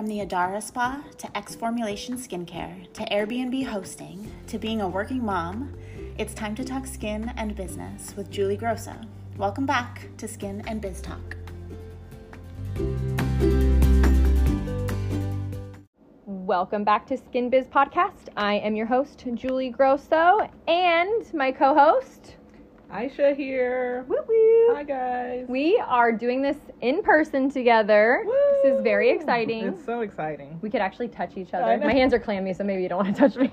From the Adara Spa to X Formulation Skincare to Airbnb hosting to being a working mom, it's time to talk skin and business with Julie Grosso. Welcome back to Skin and Biz Talk. Welcome back to Skin Biz Podcast. I am your host, Julie Grosso, and my co host, Aisha here. Woo woo. Hi guys. We are doing this in person together. This is very exciting. It's so exciting. we could actually touch each other. My hands are clammy, so maybe you don't want to touch me.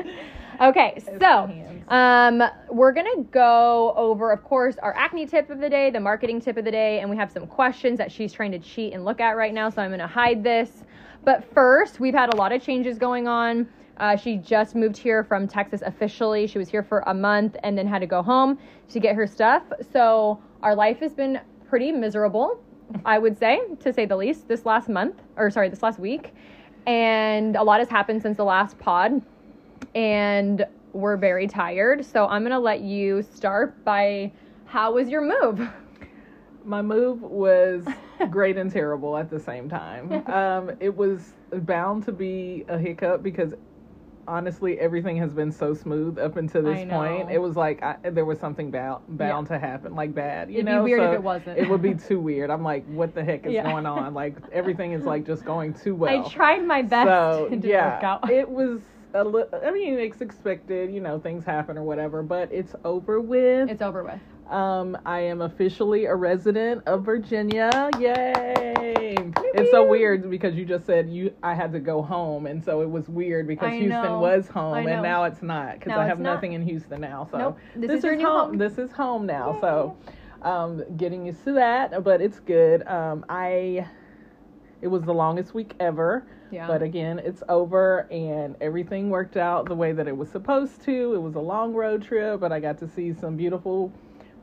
okay, It's so um, we're gonna go over, of course, our acne tip of the day, the marketing tip of the day, and we have some questions that she's trying to cheat and look at right now. So I'm gonna hide this. But first, we've had a lot of changes going on. Uh, she just moved here from Texas officially. She was here for a month and then had to go home to get her stuff. So our life has been pretty miserable, I would say, to say the least, this last month, or sorry, this last week. And a lot has happened since the last pod. And we're very tired. So I'm going to let you start by how was your move? My move was great and terrible at the same time. Um, it was bound to be a hiccup because honestly, everything has been so smooth up until this point. It was like I, there was something bound bound to happen, like bad. You It'd be know, weird if So it wasn't. It would be too weird. I'm like, what the heck is Yeah. going on? Like everything is like just going too well. I tried my best. So it yeah, work out. it was. A li- I mean, it's expected. You know, things happen or whatever, but it's over with. it's over with. Um, I am officially a resident of Virginia. Yay! It's so weird because you just said you I had to go home, and so it was weird because I Houston know. was home, and now it's not because I have not. nothing in Houston now. So Nope, this is your home. home. This is home now. So, um, getting used to that, but it's good. Um, I. It was the longest week ever. Yeah. But again, it's over and everything worked out the way that it was supposed to. It was a long road trip, but I got to see some beautiful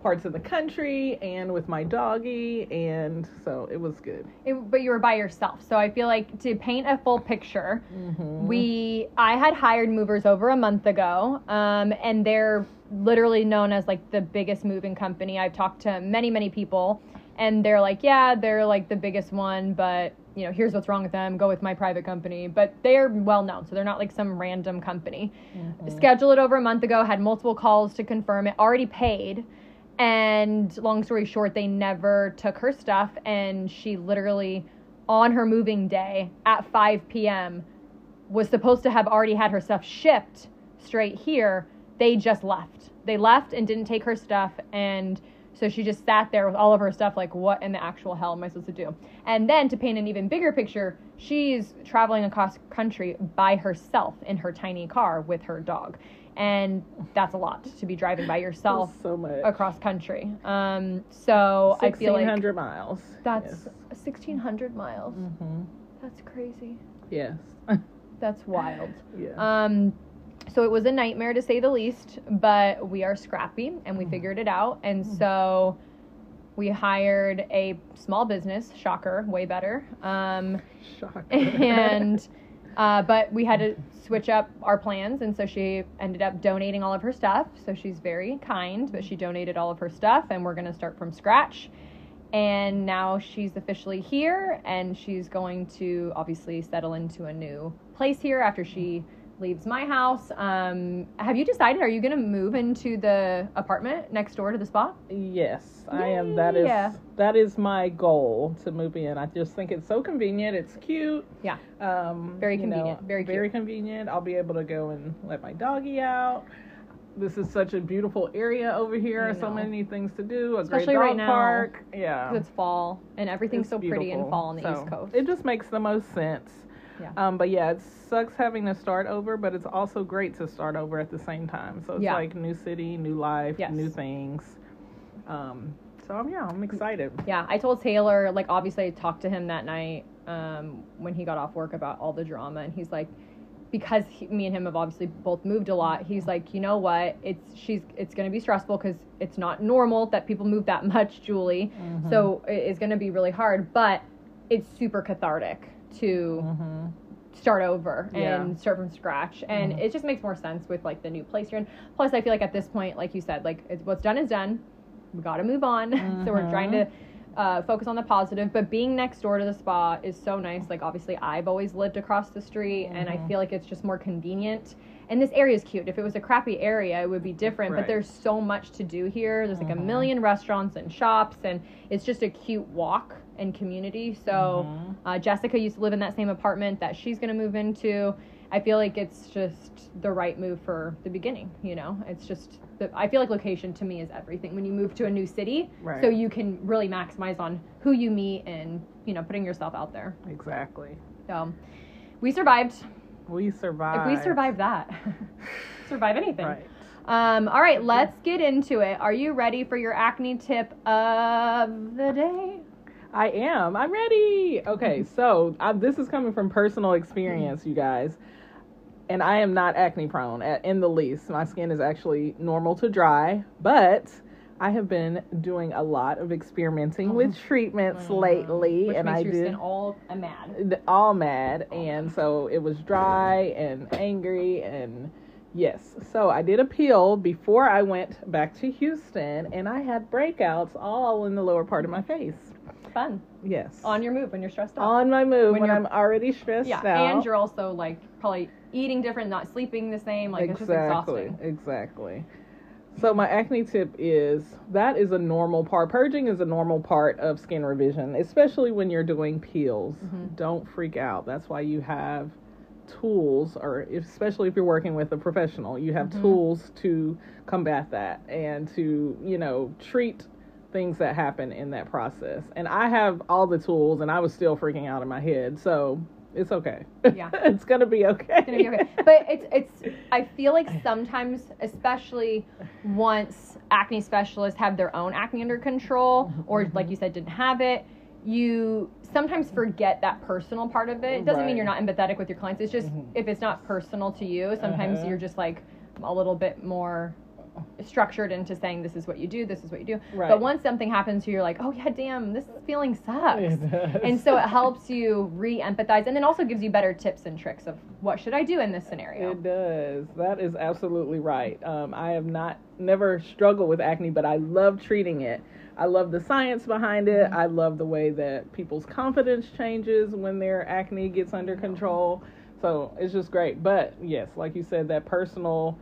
parts of the country and with my doggy, and so it was good. It, but you were by yourself. So I feel like to paint a full picture, Mm-hmm. we I had hired movers over a month ago, um, and they're literally known as like the biggest moving company. I've talked to many many people, and they're like, yeah, they're like the biggest one, but you know, here's what's wrong with them. Go with my private company, but they're well known, so they're not like some random company. Scheduled it over a month ago. Had multiple calls to confirm it. Already paid. And long story short, they never took her stuff, and she literally, on her moving day at 5 p.m., was supposed to have already had her stuff shipped straight here. They just left. They left and didn't take her stuff, and so she just sat there with all of her stuff, like, what in the actual hell am I supposed to do? And then to paint an even bigger picture, she's traveling across country by herself in her tiny car with her dog. And that's a lot to be driving by yourself so much. across country. Um, so I feel like 1600 miles. that's 1,600 miles. hmm That's crazy. Yes. That's wild. yeah. Um, so it was a nightmare to say the least, but we are scrappy and we figured it out. And so we hired a small business, shocker, way better. Um, Shocker. and uh, but we had to switch up our plans and so she ended up donating all of her stuff so she's very kind but she donated all of her stuff and we're going to start from scratch and now she's officially here and she's going to obviously settle into a new place here after she leaves my house um, have you decided are you going to move into the apartment next door to the spa Yes, I am. That is Yeah. that is my goal to move in. I just think it's so convenient. It's cute. Yeah. Um, Very you know, convenient. Very very convenient. I'll be able to go and let my doggy out. This is such a beautiful area over here. So many things to do. A Especially great dog right now, park. Yeah. it's fall and everything's It's so pretty in fall on the So, east coast It just makes the most sense. Yeah. Um, but yeah, it sucks having to start over, but it's also great to start over at the same time. So it's Yeah. like new city, new life, Yes. new things. Um, so I'm, yeah, I'm excited. Yeah, I told Taylor, like, obviously, I talked to him that night um, when he got off work about all the drama, and he's like, because he, me and him have obviously both moved a lot. He's like, you know what? It's she's it's gonna be stressful because it's not normal that people move that much, Julie. So it's gonna be really hard, but it's super cathartic to hmm start over Yeah. and start from scratch and Mhm. it just makes more sense with like the new place you're in plus i feel like at this point like you said like it's, what's done is done we got to move on so we're trying to uh, focus on the positive. But being next door to the spa is so nice. Like obviously, I've always lived across the street, and I feel like it's just more convenient. And this area is cute. If it was a crappy area, it would be different. But there's so much to do here. There's like a million restaurants and shops, and it's just a cute walk and community. So uh, Jessica used to live in that same apartment that she's going to move into. I feel like it's just the right move for the beginning. You know, it's just the, I feel like location to me is everything when you move to a new city. Right. So you can really maximize on who you meet and you know putting yourself out there. Exactly. So we survived. We survived. If we survive that, survive anything. Right. Um, all right, let's get into it. Are you ready for your acne tip of the day? I am. I'm ready. Okay, so I, this is coming from personal experience, you guys. And I am not acne prone at, in the least. My skin is actually normal to dry, but I have been doing a lot of experimenting oh. with treatments lately, Oh. Which and makes I your did skin all mad. all mad and so it was dry and angry and yes so i did a peel before i went back to houston and i had breakouts all in the lower part of my face Fun. yes On your move when you're stressed out. on my move When when, i'm already stressed yeah, out and you're also like probably eating different, not sleeping the same. Like it's just exactly exhausting. exactly so my acne tip is that is a normal part purging is a normal part of skin revision especially when you're doing peels Mm-hmm. don't freak out that's why you have tools or if, especially if you're working with a professional you have Mm-hmm. tools to combat that and to you know treat things that happen in that process and i have all the tools and i was still freaking out in my head so it's okay Yeah. it's gonna be okay gonna be okay. But it's it's I feel like sometimes, especially once acne specialists have their own acne under control, or like you said, didn't have it, you sometimes forget that personal part of it. It doesn't mean you're not empathetic with your clients. It's just if it's not personal to you, sometimes Uh-huh. you're just like a little bit more structured into saying this is what you do, this is what you do. Right. But once something happens to you, you're like, oh yeah, damn, this feeling sucks. And so it helps you re-empathize and then also gives you better tips and tricks of what should I do in this scenario. It does. That is absolutely right. Um, I have not never struggled with acne, but I love treating it. I love the science behind it. I love the way that people's confidence changes when their acne gets under control. So it's just great. But yes, like you said, that personal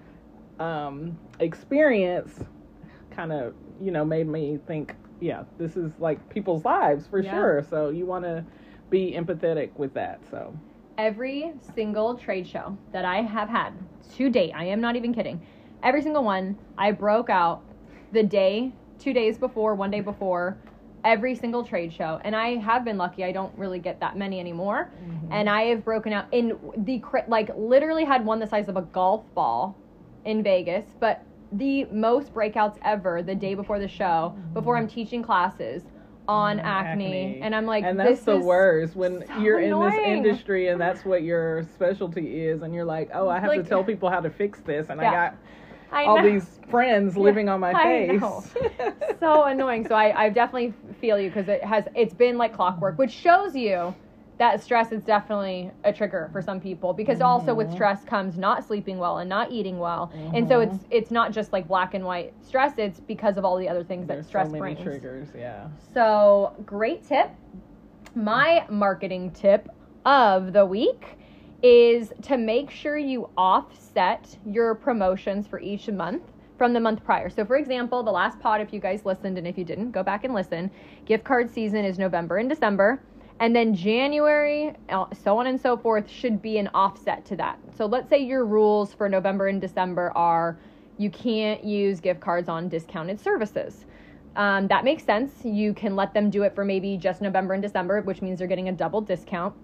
um, experience kind of you know made me think, yeah, this is like people's lives for Yeah. sure. So you want to be empathetic with that. So Every single trade show that I have had to date, I am not even kidding. Every single one, I broke out the day, two days before, one day before, every single trade show. And I have been lucky. I don't really get that many anymore. Mm-hmm. And I have broken out in the like literally had one the size of a golf ball in Vegas, but the most breakouts ever the day before the show, before I'm teaching classes on mm, acne. And I'm like, and that's the worst when so you're in this industry and that's what your specialty is, and you're like, oh, I have Like- to tell people how to fix this, and Yeah. I got I all these friends living on my face. so annoying. So I, I definitely feel you because it has it's been like clockwork, which shows you that stress is definitely a trigger for some people because also Mm-hmm. with stress comes not sleeping well and not eating well, and so it's it's not just like black and white stress. It's because of all the other things that There's stress so many brings. triggers, yeah. So, great tip. My marketing tip of the week is to make sure you offset your promotions for each month from the month prior. So, for example, the last pod, if you guys listened, and if you didn't, go back and listen. Gift card season is November and December. And then January, uh, so on and so forth, should be an offset to that. So, let's say your rules for November and December are you can't use gift cards on discounted services. Um, that makes sense. You can let them do it for maybe just November and December, which means they're getting a double discount.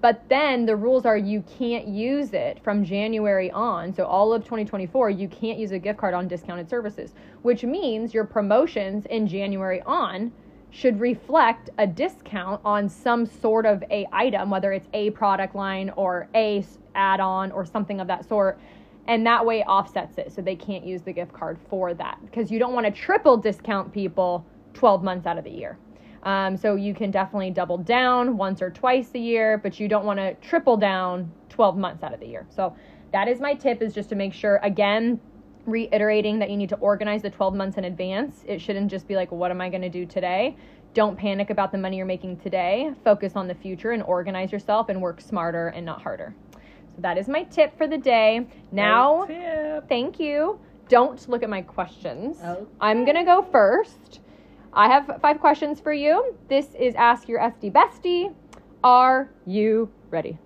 But then the rules are you can't use it from January on. So all of 2024, you can't use a gift card on discounted services, which means your promotions in January on should reflect a discount on some sort of a item, whether it's a product line or a add-on or something of that sort. And that way offsets it so they can't use the gift card for that because you don't want to triple discount people 12 months out of the year. Um, so you can definitely double down once or twice a year, but you don't want to triple down 12 months out of the year. So that is my tip is just to make sure again reiterating that you need to organize the 12 months in advance. It shouldn't just be like, what am I going to do today? Don't panic about the money you're making today. Focus on the future and organize yourself and work smarter and not harder. So that is my tip for the day. Now, thank you. Don't look at my questions. Okay. I'm going to go first. I have five questions for you. This is Ask Your Esty Bestie. Are you ready?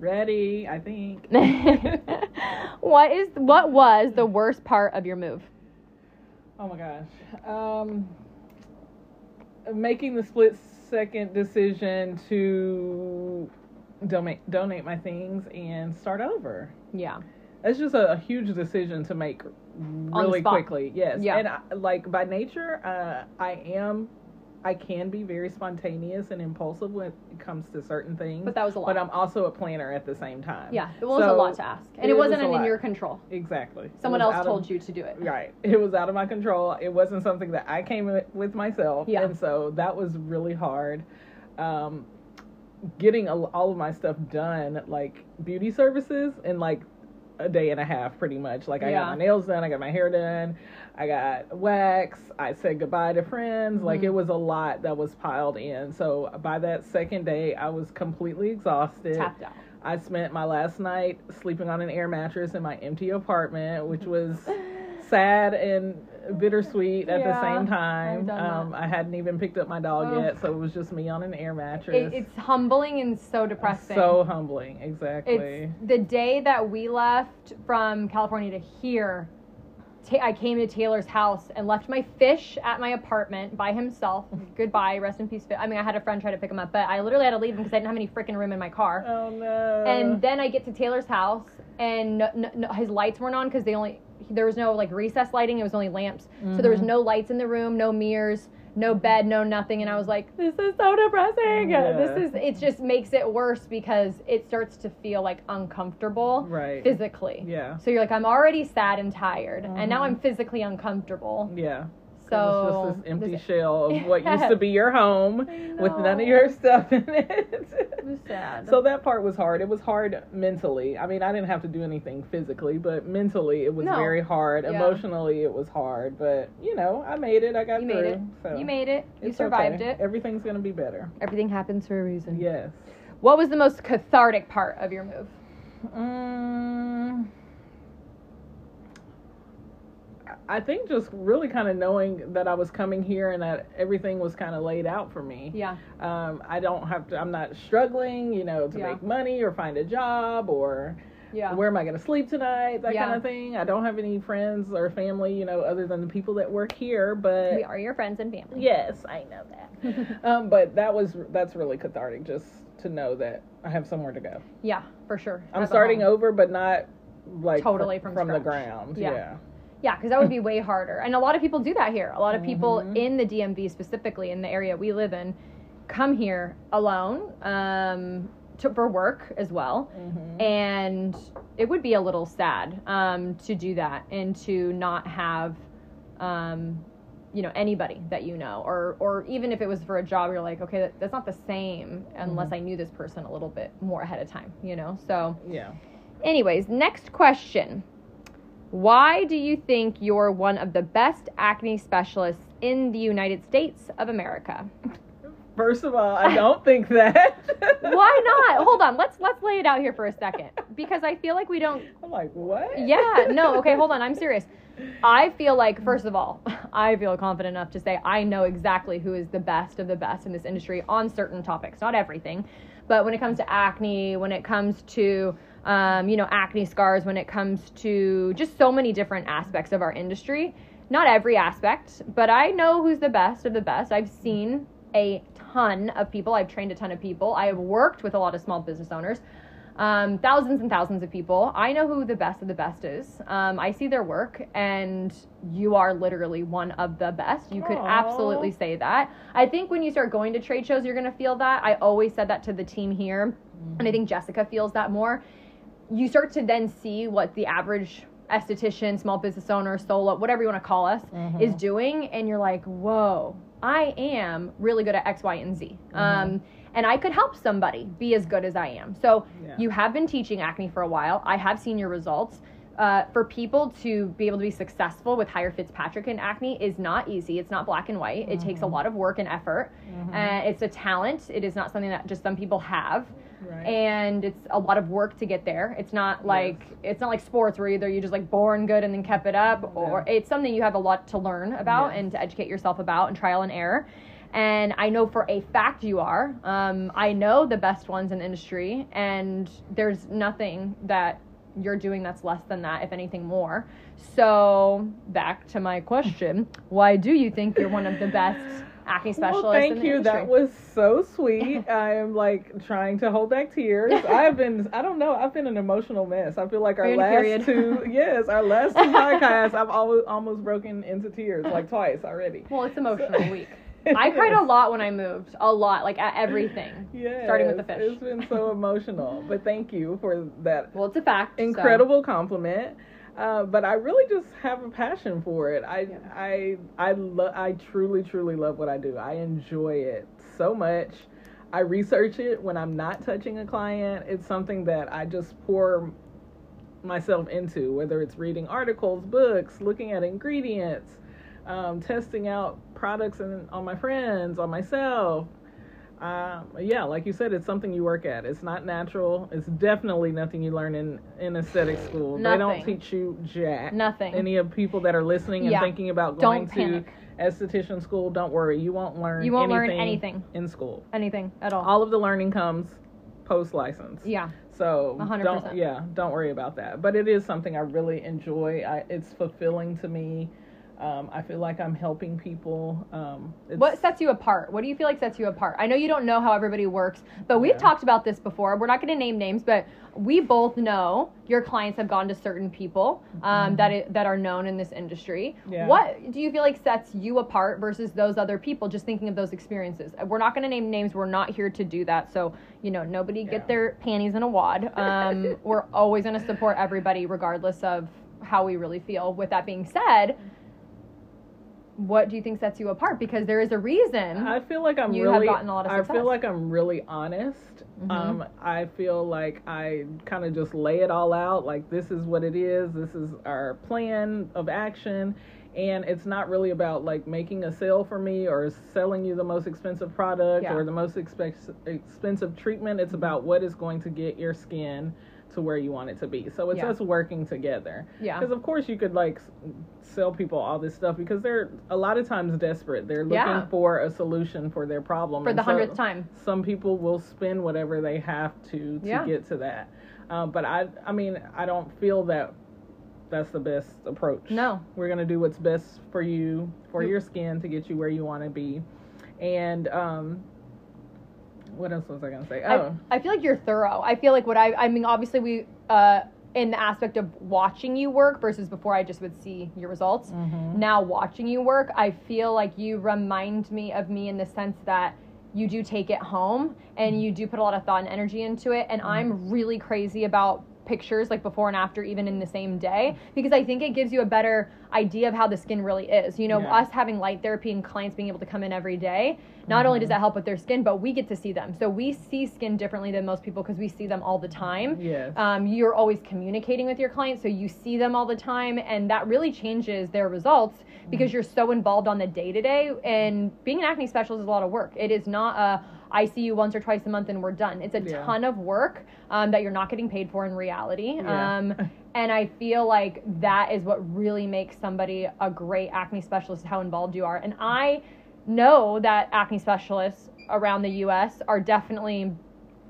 Ready, I think. what is what was the worst part of your move? Oh my gosh. Um, making the split second decision to donate donate my things and start over. Yeah. That's just a, a huge decision to make really quickly. Yes. Yeah. And I, like by nature, uh, I am, I can be very spontaneous and impulsive when it comes to certain things. But that was a lot. But I'm also a planner at the same time. Yeah, it was a lot to ask, and it, it was wasn't a in your control. Exactly. Someone else out of- told you to do it. Right. It was out of my control. It wasn't something that I came with- with myself. Yeah. And so that was really hard. Um, getting all of my stuff done, like beauty services, and like a day and a half, pretty much. Like I Yeah. got my nails done, I got my hair done, I got wax, I said goodbye to friends. Like Mhm. it was a lot that was piled in. So by that second day, I was completely exhausted. Tapped out. I spent my last night sleeping on an air mattress in my empty apartment, which was sad and bittersweet at the same time. Um, I hadn't even picked up my dog Ugh. yet, so it was just me on an air mattress. It, it's humbling and so depressing. so humbling, exactly. It's the day that we left from California to here. Ta- I came to Taylor's house and left my fish at my apartment by himself. Goodbye, rest in peace. I mean, I had a friend try to pick him up, but I literally had to leave him because I didn't have any freaking room in my car. oh no. and then I get to Taylor's house, and no, no, no, his lights weren't on because they only there was no like recess lighting. It was only lamps, so there was Mhm. no lights in the room, no mirrors, no bed, no nothing. And I was like, this is so depressing. Yeah. This is it. Just makes it worse because it starts to feel like uncomfortable right. physically. Yeah. So you're like, I'm already sad and tired, and now Mhm. I'm physically uncomfortable. Yeah. So it's just this empty this- shell of what Yeah. used to be your home with none of your stuff in it. It was sad. So that part was hard. It was hard mentally. I mean, I didn't have to do anything physically, but mentally it was No. very hard. Yeah. Emotionally it was hard, but you know, I made it. I got you through. made it. So You made it. You survived okay. it. Everything's gonna be better. Everything happens for a reason. Yes. What was the most cathartic part of your move? Mm, I think just really kind of knowing that I was coming here and that everything was kind of laid out for me. Yeah. Um, I don't have to. I'm not struggling, you know, to Yeah. make money or find a job or Yeah. where am I going to sleep tonight? That Yeah. kind of thing. I don't have any friends or family, you know, other than the people that work here. But we are your friends and family. yes, I know that. um, but that was that's really cathartic, just to know that I have somewhere to go. yeah, for sure. I'm starting home. over, but not like Totally fr- from from the ground. Yeah. Yeah. Yeah, because that would be way harder. And a lot of people do that here. A lot of people Mhm. in the DMV, specifically in the area we live in, come here alone um, to, for work as well. Mhm. And it would be a little sad um, to do that and to not have, um, you know, anybody that you know, or or even if it was for a job, you're like, okay, that, that's not the same unless Mhm. I knew this person a little bit more ahead of time, you know. So, Yeah. anyways, next question: Why do you think you're one of the best acne specialists in the United States of America? First of all, I don't think that. Why not? Hold on, let's let's lay it out here for a second because I feel like we don't I'm like, what? Yeah, no, okay, hold on. I'm serious. I feel like, first of all, I feel confident enough to say I know exactly who is the best of the best in this industry on certain topics, not everything. But when it comes to acne, when it comes to, um, you know, acne scars, when it comes to just so many different aspects of our industry, not every aspect, but I know who's the best of the best. I've seen a ton of people, I've trained a ton of people, I have worked with a lot of small business owners um, thousands and thousands of people. I know who the best of the best is. Um, I see their work, and you are literally one of the best. You could Aw. absolutely say that. I think when you start going to trade shows, you're going to feel that. I always said that to the team here, and I think Jessica feels that more. You start to then see what the average esthetician, small business owner, solo, whatever you want to call us, Mhm. is doing, and you're like, whoa, I am really good at X, Y, and Z. Um, and I could help somebody be as good as I am. So Yeah. you have been teaching acne for a while. I have seen your results. uh, for people to be able to be successful with higher Fitzpatrick and acne is not easy. It's not black and white. It takes a Mm-hmm. lot of work and effort. And it's a talent. It is not something that just some people have. Right. And it's a lot of work to get there. It's not like it's not like sports where either you just like born good and then kept it up, or it's something you have a lot to learn about Yes. and to educate yourself about and trial and error. And I know for a fact you are. Um, I know the best ones in the industry, and there's nothing that you're doing that's less than that, if anything more. So, back to my question why do you think you're one of the best acne specialists Well, thank you. industry? That was so sweet. I am like trying to hold back tears. I've been, I don't know, I've been an emotional mess. I feel like our you in a last two, yes, our last two podcasts, I've always almost broken into tears like twice already. well, it's emotional week. I cried a lot when I moved, a lot, like at everything. Yeah. Starting with the fish. It's been so emotional, but thank you for that Well, it's a fact. so- incredible compliment. Uh, but I really just have a passion for it. I I I love I truly truly love what I do. I enjoy it so much. I research it when I'm not touching a client. It's something that I just pour myself into, whether it's reading articles, books, looking at ingredients, um, testing out products and on my friends, on myself. Um, yeah, like you said, it's something you work at. It's not natural. It's definitely nothing you learn in in aesthetic school. They don't teach you jack. Nothing. Any of people that are listening and Yeah. thinking about going to esthetician school, don't worry. You won't learn. You won't learn anything anything. in school. Anything at all. All of the learning comes post license. yeah. So A hundred don't yeah, don't worry about that. But it is something I really enjoy. I, it's fulfilling to me. Um, I feel like I'm helping people. Um, it's, What sets you apart? What do you feel like sets you apart? I know you don't know how everybody works, but we've Yeah. talked about this before. We're not going to name names, but we both know your clients have gone to certain people um, that i- that are known in this industry. Mm-hmm. Yeah. What do you feel like sets you apart versus those other people? Just thinking of those experiences. We're not going to name names. We're not here to do that. So you know, nobody Yeah. get their panties in a wad. Um, we're always going to support everybody, regardless of how we really feel. With that being said. What do you think sets you apart? Because there is a reason. I feel like I'm You have really. gotten a lot of I feel like I'm really honest. Mhm. Um, I feel like I kind of just lay it all out. Like this is what it is. This is our plan of action, and it's not really about like making a sale for me or selling you the most expensive product Yeah. or the most expensive expensive treatment. It's about what is going to get your skin to where you want it to be. So it's Yeah. us working together. Yeah. Because of course you could like sell people all this stuff because they're a lot of times desperate. They're looking Yeah. for a solution for their problem. for And the so hundredth time. Some people will spend whatever they have to to Yeah. get to that. Um, but I, I mean, I don't feel that that's the best approach. No. We're gonna do what's best for you, for your skin, to get you where you want to be. And um, what else was I gonna say? Oh, I, I feel like you're thorough. I feel like what I I mean obviously we uh in the aspect of watching you work versus before I just would see your results. Mhm. Now watching you work, I feel like you remind me of me in the sense that you do take it home and you do put a lot of thought and energy into it and I'm really crazy about pictures like before and after even in the same day because I think it gives you a better idea of how the skin really is. You know, Yeah. us having light therapy and clients being able to come in every day, not only does that help with their skin, but we get to see them. So we see skin differently than most people because we see them all the time. yes. Um, you're always communicating with your clients, so you see them all the time, and that really changes their results because you're so involved on the day to day. And being an acne specialist is a lot of work. It is not a I see you once or twice a month and we're done. It's a Yeah. ton of work um, that you're not getting paid for in reality. Yeah. Um, and I feel like that is what really makes somebody a great acne specialist, how involved you are. And I know that acne specialists around the US are definitely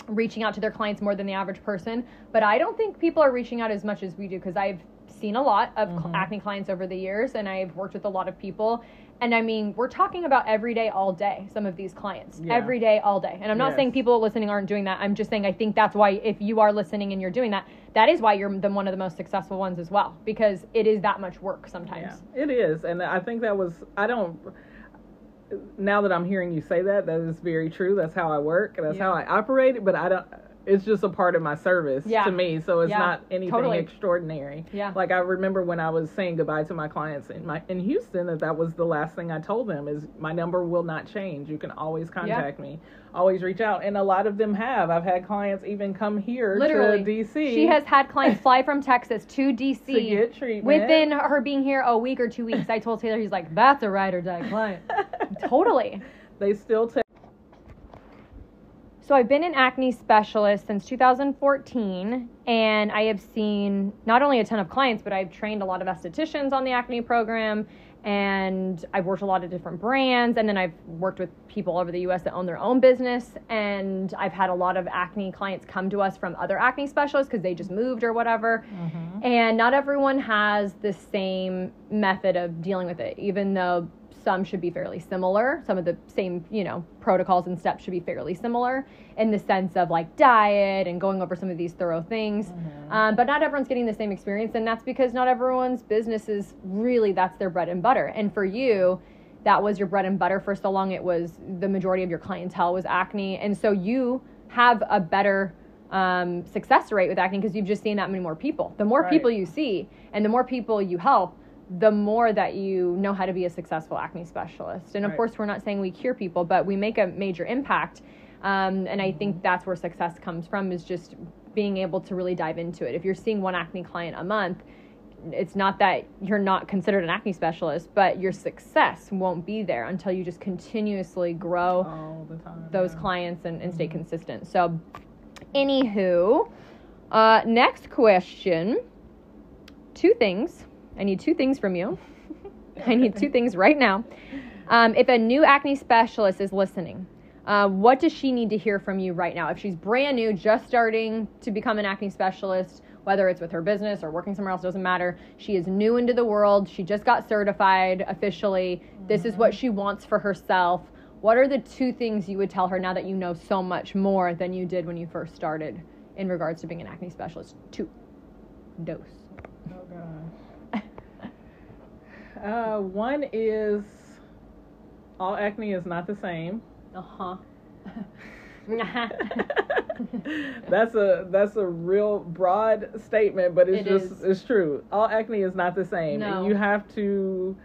reaching out to their clients more than the average person, but I don't think people are reaching out as much as we do because I've seen a lot of Mhm. acne clients over the years and I've worked with a lot of people. And I mean, we're talking about every day, all day, some of these clients. Yeah. Every day, all day. And I'm not Yes. saying people listening aren't doing that. I'm just saying I think that's why, if you are listening and you're doing that, that is why you're the, one of the most successful ones as well, because it is that much work sometimes. Yeah, it is, and I think that was I don't. Now that I'm hearing you say that, that is very true. That's how I work. That's how I operate. But I don't. It's just a part of my service Yeah. to me. So it's Yeah, not anything totally. extraordinary. Yeah. Like I remember when I was saying goodbye to my clients in my in Houston that that was the last thing I told them is my number will not change. You can always contact me. Always reach out. And a lot of them have. I've had clients even come here Literally. to DC She has had clients fly from Texas to DC to get treatment. within her being here a week or two weeks. I told Taylor, he's like, that's a ride or die client. totally. they still take So I've been an acne specialist since 2014, and I have seen not only a ton of clients, but I've trained a lot of estheticians on the acne program, and I've worked a lot of different brands, and then I've worked with people all over the U.S. that own their own business, and I've had a lot of acne clients come to us from other acne specialists because they just moved or whatever, mm-hmm. and not everyone has the same method of dealing with it, even though some should be fairly similar. Some of the same, you know, protocols and steps should be fairly similar in the sense of like diet and going over some of these thorough things. Um, but not everyone's getting the same experience, and that's because not everyone's business is really that's their bread and butter. And for you, that was your bread and butter for so long. It was the majority of your clientele was acne, and so you have a better um, success rate with acne because you've just seen that many more people. The more Right. people you see, and the more people you help, the more that you know how to be a successful acne specialist. And of Right. course, we're not saying we cure people, but we make a major impact. Um, and I think that's where success comes from is just being able to really dive into it. If you're seeing one acne client a month, it's not that you're not considered an acne specialist, but your success won't be there until you just continuously grow all the time. those yeah. clients and, and stay consistent. So, anywho, uh, next question. Two things. I need two things from you. I need two things right now. Um, if a new acne specialist is listening, uh, what does she need to hear from you right now? If she's brand new, just starting to become an acne specialist, whether it's with her business or working somewhere else, doesn't matter. She is new into the world. She just got certified officially. This is what she wants for herself. What are the two things you would tell her now that you know so much more than you did when you first started in regards to being an acne specialist? Two. Dose. Oh gosh. Uh, one is all acne is not the same. Uh huh. that's a that's a real broad statement, but it's It just is. it's true. All acne is not the same, No. and you have to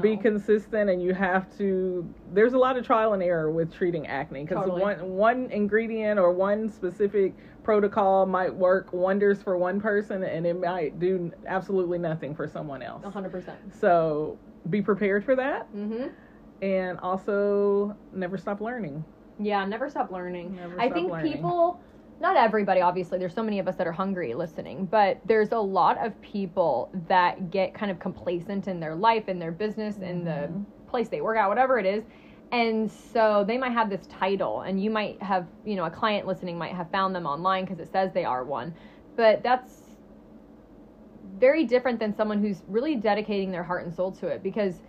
be consistent, and you have to. There's a lot of trial and error with treating acne because Totally. one one ingredient or one specific protocol might work wonders for one person, and it might do absolutely nothing for someone else. 100%. So be prepared for that, Mm-hmm. and also never stop learning. Yeah, never stop learning. Never I stop think learning. people, not everybody, obviously, there's so many of us that are hungry listening, but there's a lot of people that get kind of complacent in their life, in their business, in the Mm-hmm. place they work out whatever it is. And so they might have this title, and you might have, you know, a client listening might have found them online because it says they are one. But that's very different than someone who's really dedicating their heart and soul to it because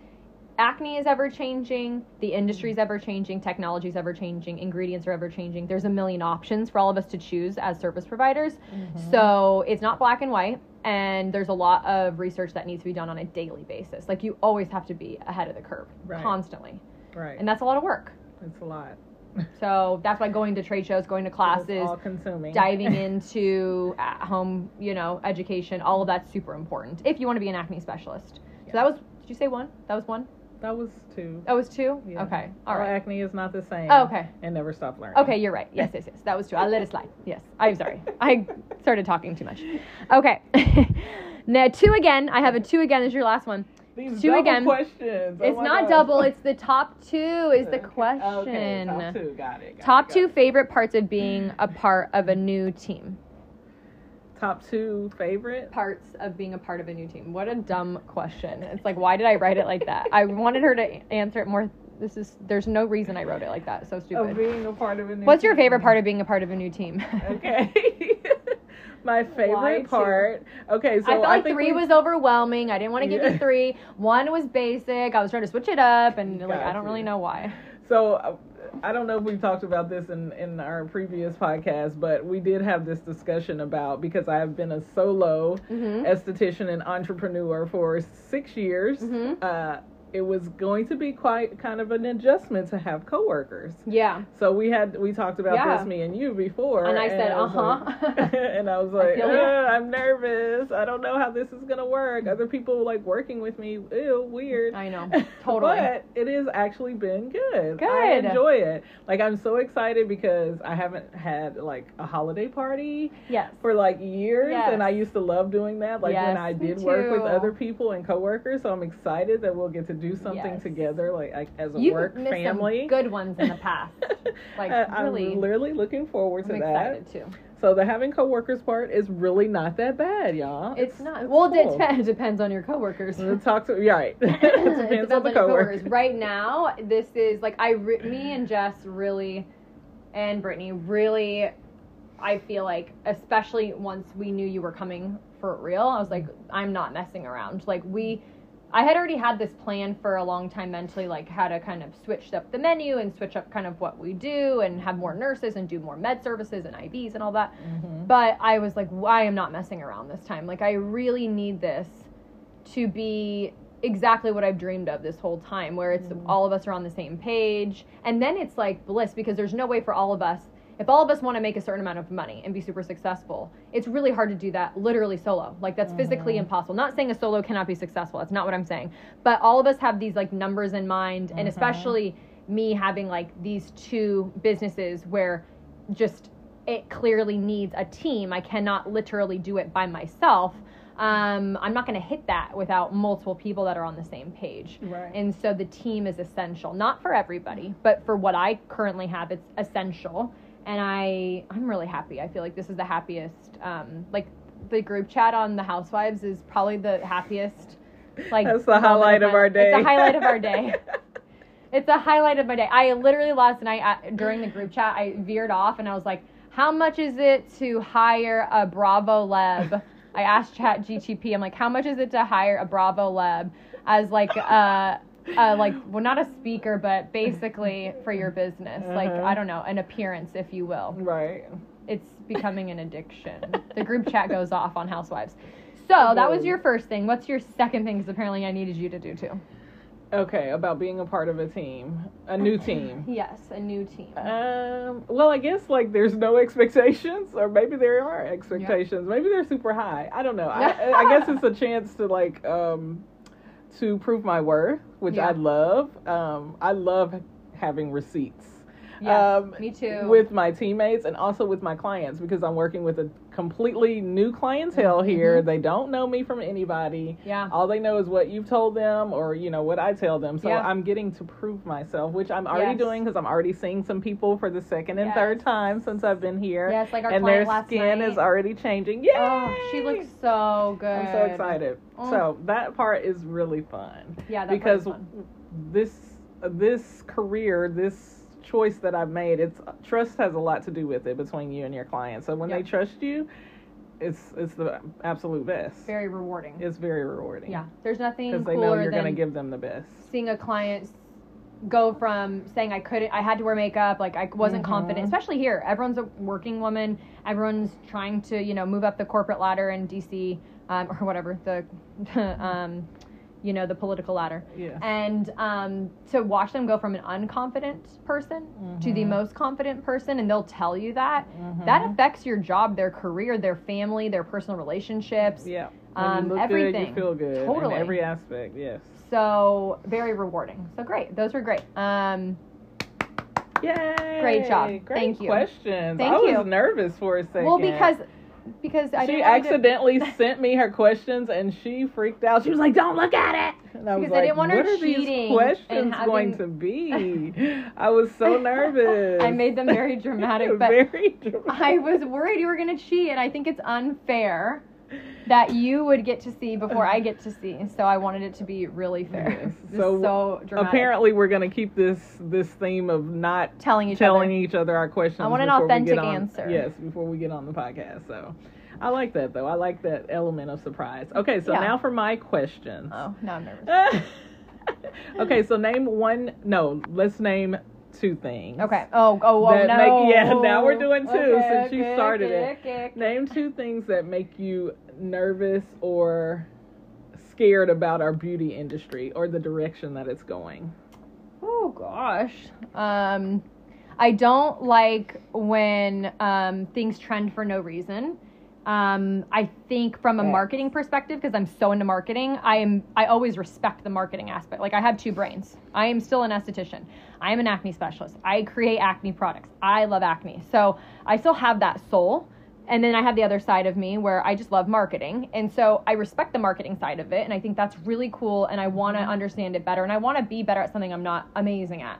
acne is ever changing, the industry is ever changing, technology is ever changing, ingredients are ever changing. There's a million options for all of us to choose as service providers. Mm-hmm. So it's not black and white, and there's a lot of research that needs to be done on a daily basis. Like you always have to be ahead of the curve Right. constantly, Right. and that's a lot of work. it's a lot. So that's why going to trade shows, going to classes, all consuming. diving into at home, you know, education, all of that's super important if you want to be an acne specialist. So that was, did you say one? That was one? That was two. That was two? Yeah. Okay. All right. acne is not the same. Oh, okay. And never stop learning. Okay, you're right. Yes, yes, yes. That was true. I let it slide. Yes. I'm sorry. I started talking too much. Okay. now, two again. I have a two again. This is your last one. These Two double again. questions. Oh It's my not gosh. double, it's the top two is the question. Okay, top two. Got it. got Top it, got two it. favorite parts of being a part of a new team. Top two favorite. Parts of being a part of a new team. What a dumb question. It's like, why did I write it like that? I wanted her to answer it more. This is, there's no reason I wrote it like that. So stupid. Of stupid. being a part of a new. What's your team. favorite part of being a part of a new team? Okay. My Why favorite two? part. Okay, so I felt like think three we- was overwhelming. I didn't want to give Yeah. you three. One was basic. I was trying to switch it up, and like I don't really know why. So uh, I don't know if we've talked about this in in our previous podcast, but we did have this discussion about because I have been a solo Mhm. esthetician and entrepreneur for six years. Mhm. Uh, it was going to be quite kind of an adjustment to have coworkers. Yeah. So we had we talked about Yeah. this me and you before, And I said, "Uh-huh." like- and I was like, ya. "Uh, I'm nervous. I don't know how this is gonna work. Other people like working with me. Ew, weird. I know. Totally. but it has actually been good. Good. I enjoy it. Like I'm so excited because I haven't had like a holiday party Yes. for like years Yes. and I used to love doing that like when I did work with other people and coworkers so I'm excited that we'll get to do something Yes. together like, like as a You've work family good ones in the past. Like, I- really. I'm literally looking forward to I'm that excited too. so the having coworkers part is really not that bad y'all It's, not. well, cool. it depends. Depends on your coworkers. We'll talk to yeah right it it depends on the your coworkers Right now, this is like I, me and Jess really, and Brittany really, I feel like, especially once we knew you were coming for real, I was like, I'm not messing around. Like we, I had already had this plan for a long time mentally, like how to kind of switch up the menu and switch up kind of what we do and have more nurses and do more med services and IVs and all that. Mhm. But I was like, I am not messing around this time. Like, I really need this to be exactly what I've dreamed of this whole time, where it's all of us are on the same page. And then it's like bliss because there's no way for all of us. If all of us want to make a certain amount of money and be super successful, it's really hard to do that literally solo. Like that's physically impossible. Not saying a solo cannot be successful. That's not what I'm saying. But all of us have these like numbers in mind, and especially me having like these two businesses where just it clearly needs a team. I cannot literally do it by myself. Um, I'm not going to hit that without multiple people that are on the same page. Right. And so the team is essential, not for everybody, but for what I currently have, it's essential. And I, I'm really happy. I feel like this is the happiest. Um, like the group chat on the Housewives is probably the happiest. Like That's the highlight of my- our day. It's the highlight of our day. It's the highlight of my day. I literally last night uh, during the group chat, I veered off and I was like, "How much is it to hire a Bravo Leb?" I asked Chat GTP. I'm like, "How much is it to hire a Bravo Leb as like uh, uh like well not a speaker, but basically for your business, like Uh-huh. I don't know, an appearance, if you will." right It's becoming an addiction. the group chat goes off on Housewives. So that was your first thing. What's your second thing? Because apparently I needed you to do too. okay about being a part of a team a new team Yes, a new team. Um, well, I guess like there's no expectations, or maybe there are expectations. Maybe they're super high. I don't know. I, I guess it's a chance to like um, to prove my worth, which Yeah. I love. Um, I love having receipts. Yes, um, me too. With my teammates and also with my clients because I'm working with a completely new clientele Mm-hmm. here. They don't know me from anybody. Yeah. All they know is what you've told them or, you know, what I tell them. So Yeah. I'm getting to prove myself, which I'm already Yes. doing because I'm already seeing some people for the second and Yes. third time since I've been here. Yes, like our and their last skin night. is already changing. Yeah. Oh, she looks so good. I'm so excited. Oh. So that part is really fun Yeah, that because fun. this this career, this choice that I've made, it's trust has a lot to do with it between you and your client. So when Yep. they trust you, it's it's the absolute best. Very rewarding. it's very rewarding. Yeah, there's nothing because they know you're going to give them the best. seeing a client go from saying I couldn't, I had to wear makeup, like I wasn't Mhm. confident, especially here. Everyone's a working woman. Everyone's trying to, you know, move up the corporate ladder in DC um, or whatever the, um, you know, the political ladder. Yeah. and um, to watch them go from an unconfident person to the Mhm. most confident person and they'll tell you that that Mhm. affects your job their career their family their personal relationships Yeah. Um, you look everything. good, you feel good. Totally. In every aspect, yes. so very rewarding so great those were great um, Yay! Great job. Great Thank you. questions. Thank I was nervous for a second. well because because I she want to- accidentally sent me her questions and she freaked out. She was like, "Don't look at it." And I was Because I like, didn't want her "What are these questions having- going to be?" I was so nervous. I made them very dramatic but very dramatic. I was worried you were going to cheat, and I think it's unfair that you would get to see before I get to see. So I wanted it to be really fair. Yes. So, so dramatic. Apparently, we're going to keep this this theme of not telling each telling other. each other our questions. I want an authentic on- answer. Yes, before we get on the podcast. So, I like that though. I like that element of surprise. Okay, so Yeah. now for my questions. Oh, now I'm nervous. okay, so name one. No, let's name two things. Okay. Oh, oh, oh no. make- yeah, now we're doing two Okay, since you started okay, it. okay, okay. Name two things that make you nervous or scared about our beauty industry or the direction that it's going? Oh gosh. Um, I don't like when um, things trend for no reason. Um, I think from a marketing perspective, because I'm so into marketing, I am I always respect the marketing aspect. Like I have two brains. I am still an esthetician. I am an acne specialist. I create acne products. I love acne. So I still have that soul. And then I have the other side of me where I just love marketing. And so I respect the marketing side of it. And I think that's really cool. And I want to understand it better. And I want to be better at something I'm not amazing at.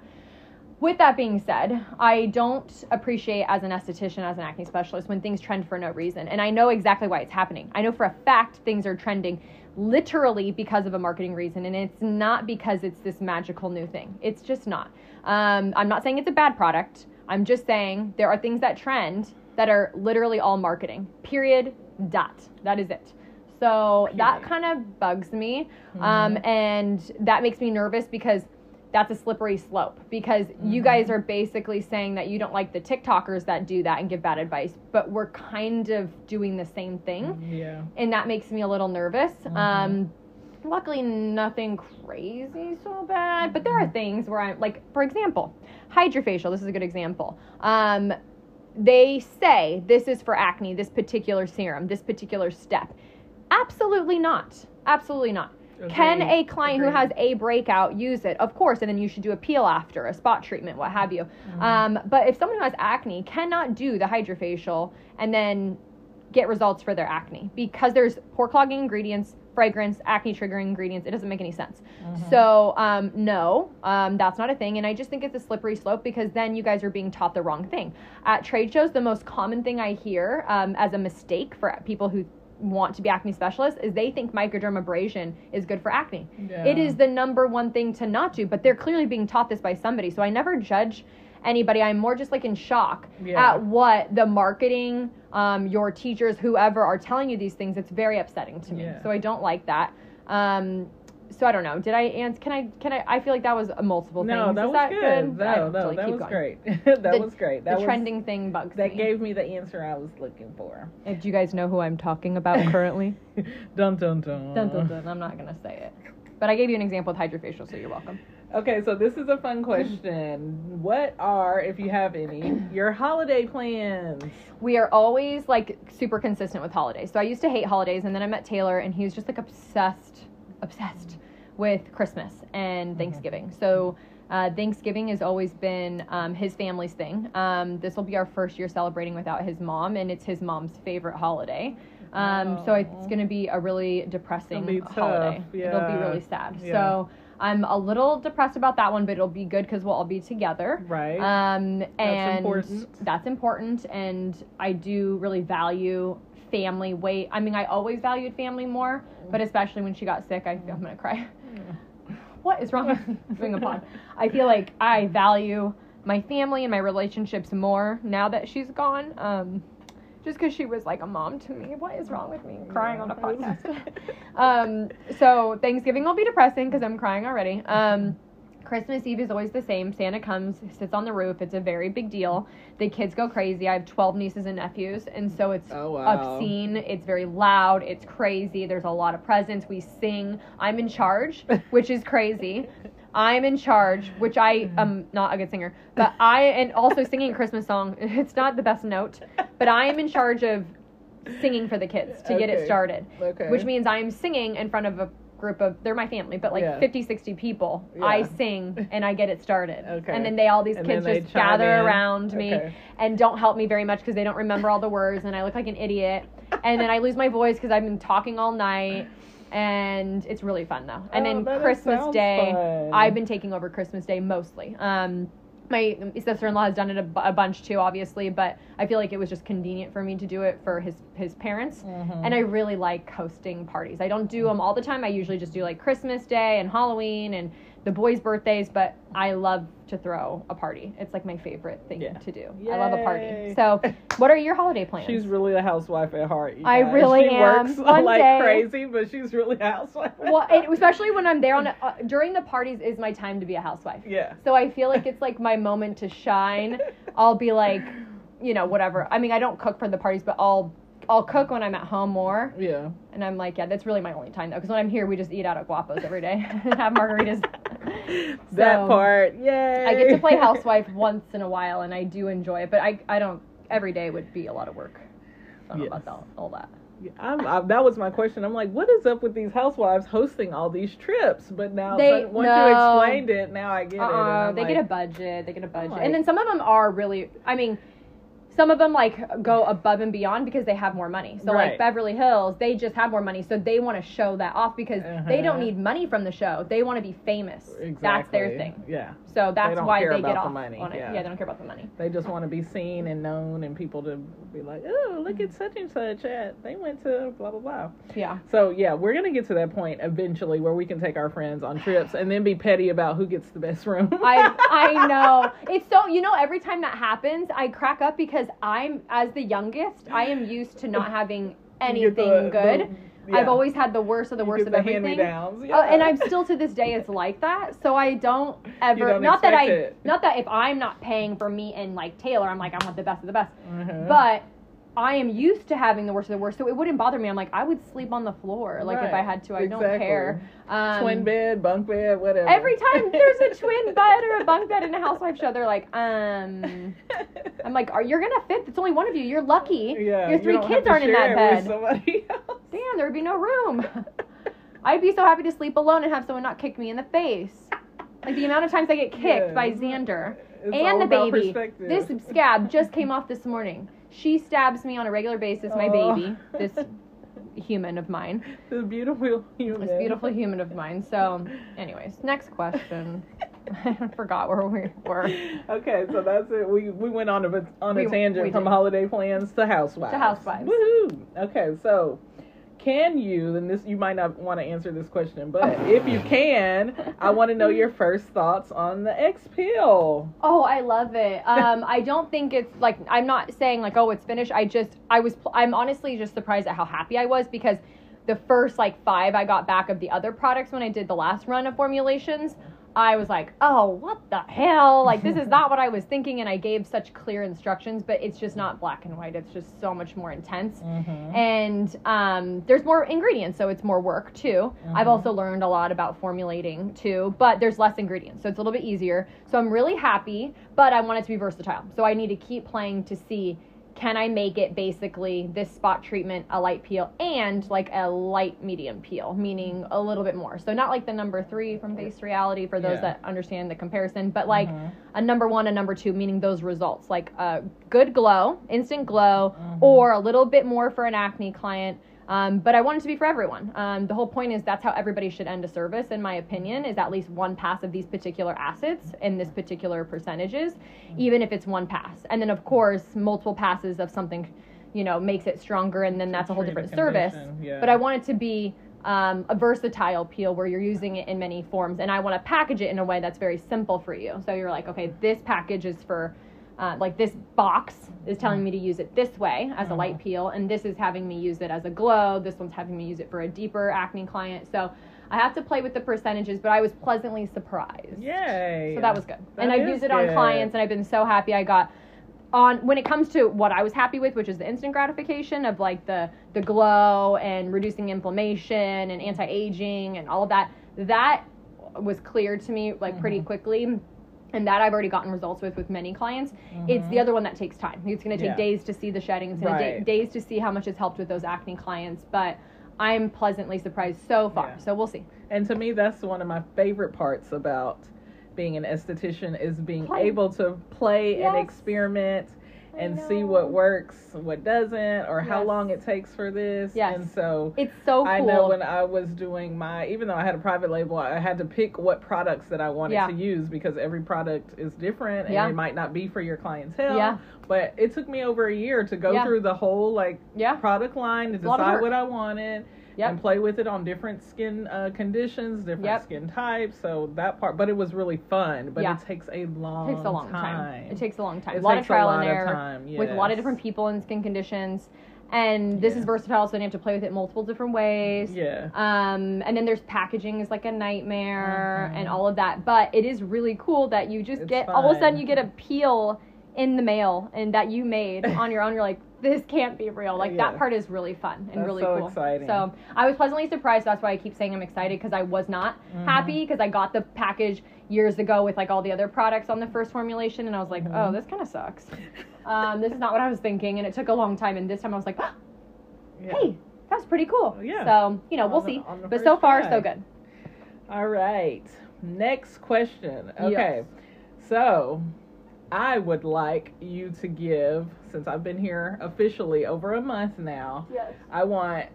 With that being said, I don't appreciate as an esthetician, as an acne specialist, when things trend for no reason. And I know exactly why it's happening. I know for a fact things are trending literally because of a marketing reason. And it's not because it's this magical new thing. It's just not. Um, I'm not saying it's a bad product. I'm just saying there are things that trend that are literally all marketing. Period. Dot. That is it. So that kind of bugs me. Um, and that makes me nervous because that's a slippery slope because you guys are basically saying that you don't like the TikTokers that do that and give bad advice, but we're kind of doing the same thing. Yeah. And that makes me a little nervous. Um, luckily, nothing crazy so bad, but there are things where I'm like, for example, hydrofacial. This is a good example. Um, they say this is for acne, this particular serum, this particular step. Absolutely not. Absolutely not. Can a client who has a breakout use it? Of course, and then you should do a peel after, a spot treatment, what have you. Um, but if someone who has acne cannot do the hydrofacial and then get results for their acne because there's pore clogging ingredients, fragrance, acne triggering ingredients, it doesn't make any sense. So, um, no, um, that's not a thing. And I just think it's a slippery slope because then you guys are being taught the wrong thing. At trade shows, the most common thing I hear um, as a mistake for people who want to be acne specialists is they think microdermabrasion is good for acne. Yeah. It is the number one thing to not do, but they're clearly being taught this by somebody. So I never judge anybody. I'm more just like in shock Yeah. at what the marketing, um, your teachers, whoever are telling you these things. It's very upsetting to me. Yeah. So I don't like that. Um, so I don't know. Did I answer? Can I? Can I? I feel like that was a multiple No, things. that Is was that good. good? No, no, really that was great. that The- was great. That the was, trending thing bugs That me. gave me the answer I was looking for. Uh, Do you guys know who I'm talking about currently? dun dun dun. dun, dun, dun. I'm not gonna say it. But I gave you an example with hydrofacial, so you're welcome. Okay, so this is a fun question. What are, if you have any, your holiday plans? We are always like super consistent with holidays. So I used to hate holidays, and then I met Taylor, and he was just like obsessed, obsessed with Christmas and Thanksgiving. So uh, Thanksgiving has always been um, his family's thing. Um, this will be our first year celebrating without his mom, and it's his mom's favorite holiday. Um, so it's going to be a really depressing It'll be tough, holiday. It'll be really sad. yeah. So I'm a little depressed about that one, but it'll be good because we'll all be together. Right. Um, and important. that's important. And I do really value family weight. I mean, I always valued family more, but especially when she got sick, I I'm gonna cry. what is wrong with me? Doing a pod. I feel like I value my family and my relationships more now that she's gone. Um, just because she was like a mom to me. What is wrong with me? Crying on a podcast. um, so Thanksgiving will be depressing because I'm crying already. Um, Christmas Eve is always the same. Santa comes, sits on the roof. It's a very big deal. The kids go crazy. I have 12 nieces and nephews, and so it's Oh, wow. obscene. It's very loud. It's crazy. There's a lot of presents. We sing. I'm in charge, which is crazy. I'm in charge, which I am not a good singer, but I and also singing a Christmas song. It's not the best note, but I am in charge of singing for the kids to get it started Okay. which means I'm singing in front of a group of they're my family, but like Yeah. 50, 60 people. I sing and I get it started. Okay. And then they all these And kids just gather in. around me Okay. and don't help me very much because they don't remember all the words and I look like an idiot. And then I lose my voice because I've been talking all night. And it's really fun though. And Oh, then Christmas Day, fun. I've been taking over Christmas Day mostly. Um, my sister-in-law has done it a, a bunch too, obviously, but I feel like it was just convenient for me to do it for his his parents. Mm-hmm. And I really like hosting parties. I don't do them all the time. I usually just do like Christmas Day and Halloween and the boys' birthdays, but I love to throw a party. It's like my favorite thing Yeah. to do. I love a party. So, what are your holiday plans? She's really a housewife at heart. I guys. really she am. works One like day- crazy, but she's really a housewife. well, and especially when I'm there on a, uh, during the parties is my time to be a housewife. yeah. So I feel like it's like my moment to shine. I'll be like, you know, whatever. I mean, I don't cook for the parties, but I'll I'll cook when I'm at home more, Yeah. and I'm like, yeah, that's really my only time though, because when I'm here, we just eat out at Guapos every day and have margaritas. That part. Yay. I get to play housewife once in a while, and I do enjoy it, but I I don't every day would be a lot of work. I don't know Yes. about all, all that. I'm, I, that was my question. I'm like, what is up with these housewives hosting all these trips? But now, They- but once no. you explained it, now I get it. Uh-uh, I'm they like, get a budget. They get a budget, like- and then some of them are really. I mean, some of them like go above and beyond because they have more money. So Right. like Beverly Hills, they just have more money, so they want to show that off because they don't Uh-huh. need money from the show. They want to be famous. Exactly. That's their thing. Yeah. So that's don't why they get the off money, on it. yeah. Yeah. they don't care about the money. They just want to be seen and known, and people to be like, oh, look at such and such at they went to blah blah blah. Yeah. So yeah, we're gonna get to that point eventually where we can take our friends on trips and then be petty about who gets the best room. I I know. It's so you know every time that happens, I crack up because I'm as the youngest, I am used to not having anything the- good. the- yeah. I've always had the worst of the worst of the everything. hand-me-downs, Uh, and. I'm still to this day it's like that. So I don't ever don't not that I it. not that if I'm not paying for me and like Taylor, I'm like I want the best of the best. Mhm. But I am used to having the worst of the worst, so it wouldn't bother me. I'm like I would sleep on the floor, like if I had to. I don't care. Um, twin bed, bunk bed, whatever. Every time there's a twin bed or a bunk bed in a housewife show, they're like, um. I'm like, are you're gonna fit? It's only one of you. You're lucky. yeah, Your three don't kids aren't in that bed. Somebody else. Damn, there would be no room. I'd be so happy to sleep alone and have someone not kick me in the face. Like the amount of times I get kicked Yeah. by Xander It's and the baby. This scab just came off this morning. She stabs me on a regular basis. My Oh. baby, this human of mine, this beautiful human. this beautiful human of mine. So, anyways, next question. I forgot where we were. Okay, so that's it. We we went on a on a We- tangent we from did. holiday plans to housewives. To housewives. Woohoo! Okay, so can you? And this you might not want to answer this question, but if you can, I want to know your first thoughts on the X pill. Oh, I love it. Um, I don't think it's like I'm not saying like oh it's finished. I just I was I'm honestly just surprised at how happy I was because the first like five I got back of the other products when I did the last run of formulations, I was like oh what the hell like this is not what I was thinking and I gave such clear instructions but it's just not black and white. It's just so much more intense Mm-hmm. and um, there's more ingredients, so it's more work too. I've Mhm. also learned a lot about formulating too, but there's less ingredients, so it's a little bit easier. So I'm really happy, but I want it to be versatile. So I need to keep playing to see can I make it basically this spot treatment, a light peel, and like a light medium peel, meaning a little bit more. So not like the number three from Face Reality for those Yeah. that understand the comparison, but like Mhm. a number one a number two, meaning those results, like a good glow, instant glow, Mhm. or a little bit more for an acne client. Um, but I want it to be for everyone. Um, the whole point is that's how everybody should end a service, in my opinion, is at least one pass of these particular acids in this particular percentages, even if it's one pass. And then, of course, multiple passes of something, you know, makes it stronger, and then that's a whole different service. yeah. But I want it to be um, a versatile peel where you're using it in many forms, and I want to package it in a way that's very simple for you. So you're like, okay, this package is for. Uh, like this box is telling me to use it this way as a light peel, and this is having me use it as a glow. This one's having me use it for a deeper acne client. So I have to play with the percentages, but I was pleasantly surprised. Yay! So that was good. That and I've used it on good. clients, and I've been so happy. I got on when it comes to what I was happy with, which is the instant gratification of like the the glow and reducing inflammation and anti aging and all of that. That was clear to me like pretty Mhm. quickly. And that I've already gotten results with with many clients. It's the other one that takes time. It's going to take Mm-hmm. Yeah. days to see the shedding. It's going to Right. days to see how much it's helped with those acne clients. But I'm pleasantly surprised so far. Yeah. So we'll see. And to me, that's one of my favorite parts about being an esthetician is being Play. able to play and experiment and see what works, what doesn't, or how long it takes for this. Yes. And so It's so cool. I know when I was doing my, even though I had a private label, I had to pick what products that I wanted Yeah. to use because every product is different and Yeah. it might not be for your clientele. Yeah. But it took me over a year to go Yeah. through the whole like product line to a lot of decide what I wanted Yep. and play with it on different skin uh, conditions, different Yep. skin types. So that part, but it was really fun. But Yeah. it takes a long, It takes a long time. time. It takes a long time. It a lot of trial lot and error time, with a lot of different people and skin conditions. And this Yeah. is versatile, so you have to play with it multiple different ways. Yeah. Um, and then there's packaging is like a nightmare Mhm. and all of that. But it is really cool that you just It's get all of a sudden you get a peel in the mail and that you made on your own. You're like, this can't be real. Like Yeah. that part is really fun and That's really so cool. exciting. So I was pleasantly surprised. That's why I keep saying I'm excited because I was not Mm-hmm. happy because I got the package years ago with like all the other products on the first formulation and I was like, Mm-hmm. oh, this kind of sucks. um, this is not what I was thinking, and it took a long time. And this time I was like, Yeah. hey, that's pretty cool. Yeah. So you know, we'll the- see. But so far, try. so good. All right. Next question. Yes. Okay. So, I would like you to give, since I've been here officially over a month now, Yes. I want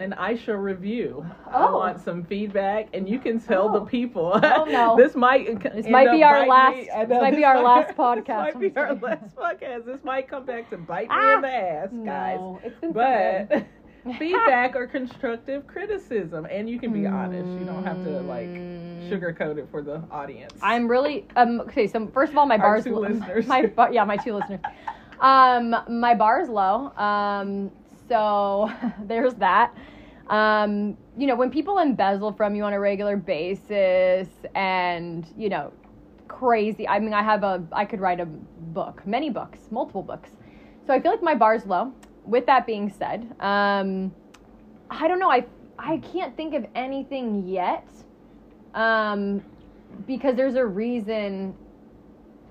an Aisha review. Oh. I want some feedback, and you can tell the Oh. people. Oh, no. this might This might be our last- me. I this might be our last podcast. This might be our last podcast. This might come back to bite me Ah, in the ass, guys. No, it's been. But feedback or constructive criticism, and you can be honest. You don't have to like Mm. sugarcoat it for the audience. I'm really um okay. So first of all, my Our bar's two lo- listeners. My bar, yeah, my two listeners. Um, my bar is low. Um, so there's that. Um, you know, when people embezzle from you on a regular basis, and you know, crazy. I mean, I have a. I could write a book, many books, multiple books. So I feel like my bar's low. With that being said, um, I don't know. I I can't think of anything yet um, because there's a reason.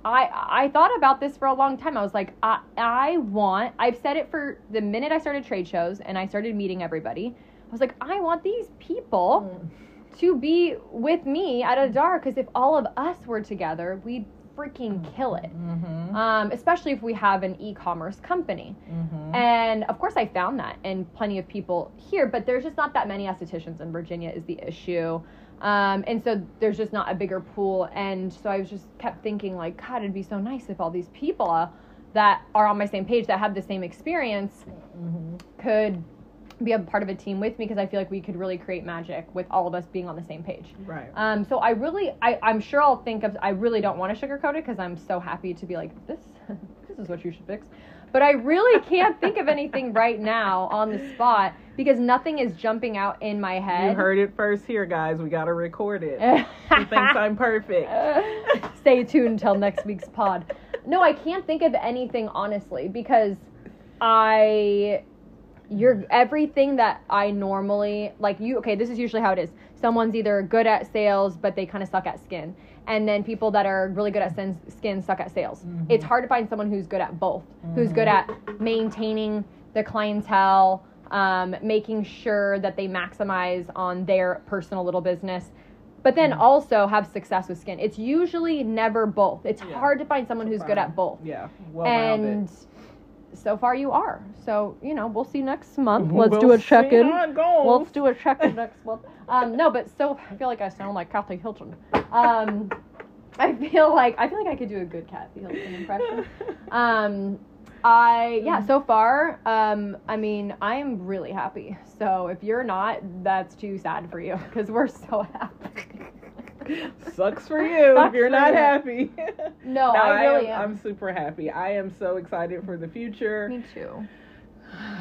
I I thought about this for a long time. I was like, I I want. I've said it for the minute I started trade shows and I started meeting everybody. I was like, I want these people to be with me at Adara because if all of us were together, we'd freaking kill it. Mm-hmm. Um, especially if we have an e-commerce company. Mm-hmm. And of course, I found that and plenty of people here, but there's just not that many estheticians in Virginia, is the issue. Um, and so there's just not a bigger pool. And so I was just kept thinking, like, God, it'd be so nice if all these people that are on my same page that have the same experience Mm-hmm. could be a part of a team with me because I feel like we could really create magic with all of us being on the same page. Right. Um, so I really, I, I'm sure I'll think of. I really don't want to sugarcoat it because I'm so happy to be like this. this is what you should fix. But I really can't think of anything right now on the spot because nothing is jumping out in my head. You heard it first here, guys. We gotta record it. She thinks I'm perfect. Stay tuned until next week's pod. No, I can't think of anything honestly because I you're everything that I normally like you okay, this is usually how it is. Someone's either good at sales but they kind of suck at skin. And then people that are really good at sin, skin suck at sales. Mm-hmm. It's hard to find someone who's good at both, who's good mm-hmm. at maintaining the clientele, um, making sure that they maximize on their personal little business, but then mm-hmm. also have success with skin. It's usually never both. It's Yeah. hard to find someone who's good at both. Yeah. Well rounded. So far you are. So, you know, we'll see next month. Let's We'll do a check in. how it goes. Let's do a check in next month. Um, no, but so I feel like I sound like Kathy Hilton. Um, I feel like I feel like I could do a good Kathy Hilton impression. Um, I yeah. So far, um, I mean, I'm really happy. So if you're not, that's too sad for you because we're so happy. Sucks for you if you're not you. happy. No, No, I really am, am. I'm super happy. I am so excited for the future. Me too.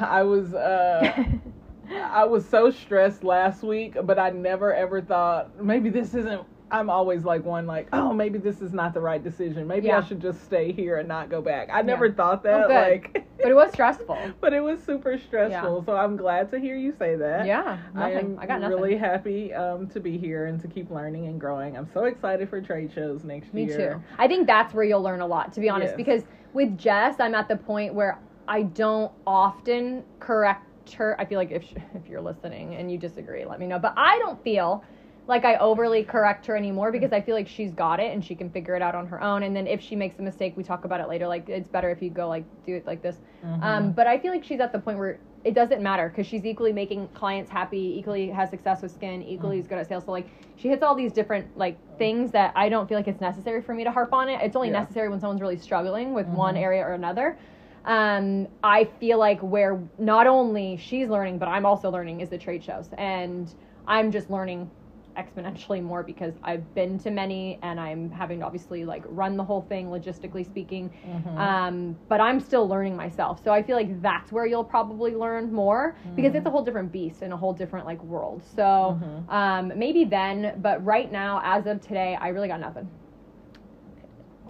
I was uh I was so stressed last week, but I never ever thought maybe this isn't I'm always like one like, oh, maybe this is not the right decision. Maybe I should just stay here and not go back. I Yeah. never thought that Oh, like but it was stressful. but it was super stressful. So I'm glad to hear you say that. Yeah, I nothing. am I, got nothing. really happy um, to be here and to keep learning and growing. I'm so excited for trade shows next Me year. too. I think that's where you'll learn a lot, to be honest, Yes. because with Jess, I'm at the point where I don't often correct her. I feel like if sh if you're listening and you disagree, let me know. But I don't feel like I overly correct her anymore because I feel like she's got it and she can figure it out on her own. And then if she makes a mistake, we talk about it later. Like it's better if you go like do it like this. Mm-hmm. Um, but I feel like she's at the point where it doesn't matter because she's equally making clients happy, equally has success with skin, equally is good at sales. So like she hits all these different like things that I don't feel like it's necessary for me to harp on it. It's only Yeah. necessary when someone's really struggling with one area or another. Um, I feel like where not only she's learning, but I'm also learning is the trade shows, and I'm just learning exponentially more because I've been to many and I'm having to obviously like run the whole thing logistically speaking. Um, but I'm still learning myself. So I feel like that's where you'll probably learn more because it's a whole different beast and a whole different like world. So um, maybe then, but right now, as of today, I really got nothing.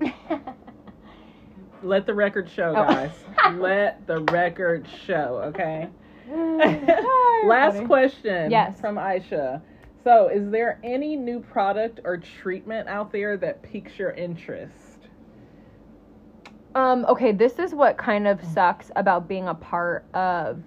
Let the record show, Oh. guys. Let the record show, okay? Last funny. question Yes. from Aisha. So, is there any new product or treatment out there that piques your interest? Um, okay, this is what kind of sucks about being a part of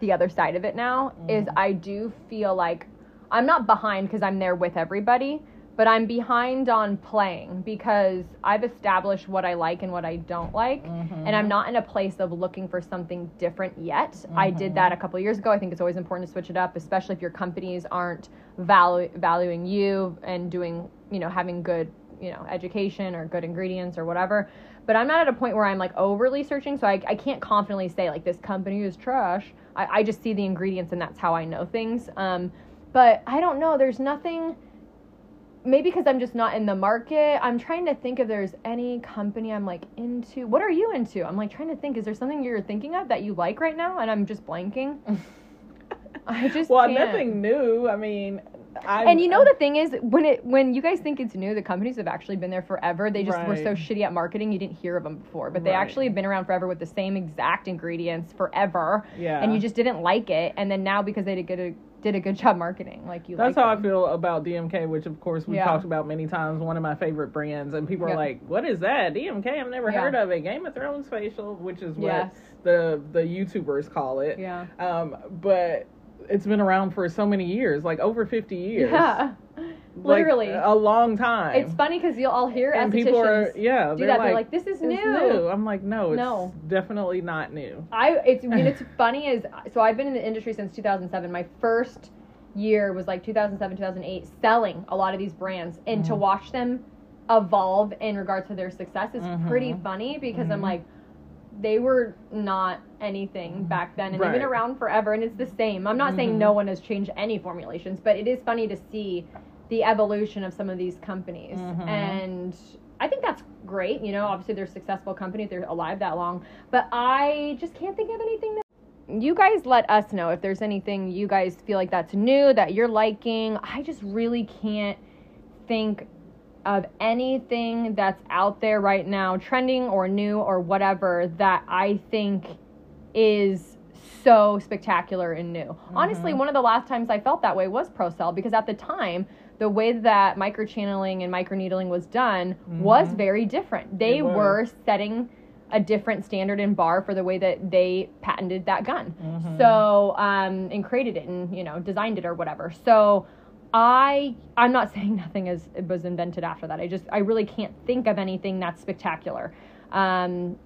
the other side of it now is I do feel like I'm not behind because I'm there with everybody, but I'm behind on playing because I've established what I like and what I don't like, and I'm not in a place of looking for something different yet. I did that a couple of years ago. I think it's always important to switch it up, especially if your companies aren't valu- valuing you and doing, you know, having good, you know, education or good ingredients or whatever. But I'm not at a point where I'm like overly searching, so I, I can't confidently say like this company is trash. I, I just see the ingredients and that's how I know things. Um, but I don't know. There's nothing. Maybe because I'm just not in the market. I'm trying to think if there's any company I'm like into. What are you into? I'm like trying to think. Is there something you're thinking of that you like right now? And I'm just blanking. I just Well, can't. nothing new. I mean, I And you know the thing is, when it when you guys think it's new, the companies have actually been there forever. They just were so shitty at marketing, you didn't hear of them before. But they Right. actually have been around forever with the same exact ingredients forever. Yeah. And you just didn't like it, and then now because they did good did a good job marketing, like you. That's how I feel about DMK, which of course we've Yeah. talked about many times. One of my favorite brands, and people Yeah. are like, "What is that? DMK? I've never Yeah. heard of it." Game of Thrones facial, which is what Yes. the the YouTubers call it. Yeah. Um, but it's been around for so many years, like over fifty years. Yeah. Like, Literally. a long time. It's funny because you'll all hear and people are yeah do they're that. Like, They're like, "This is "It's new." I'm like, no, it's No. definitely not new. I it's I mean, it's funny is so I've been in the industry since 2007. My first year was like 2007 2008 selling a lot of these brands and Mm-hmm. to watch them evolve in regards to their success is pretty Mhm. funny because I'm Mhm. like they were not anything back then and they've been around forever and it's the same. I'm not saying Mhm. no one has changed any formulations, but it is funny to see the evolution of some of these companies Mhm. and I think that's great. You know, obviously they're successful companies; they're alive that long. But I just can't think of anything that. You guys let us know if there's anything you guys feel like that's new that you're liking. I just really can't think of anything that's out there right now, trending or new or whatever, that I think is so spectacular and new. Honestly, one of the last times I felt that way was ProCell because at the time, the way that microchanneling and microneedling was done was very different. They were setting a different standard and bar for the way that they patented that gun. Mhm. So, um, and created it and, you know, designed it or whatever. So, I I'm not saying nothing is was invented after that. I just I really can't think of anything that's spectacular. Um,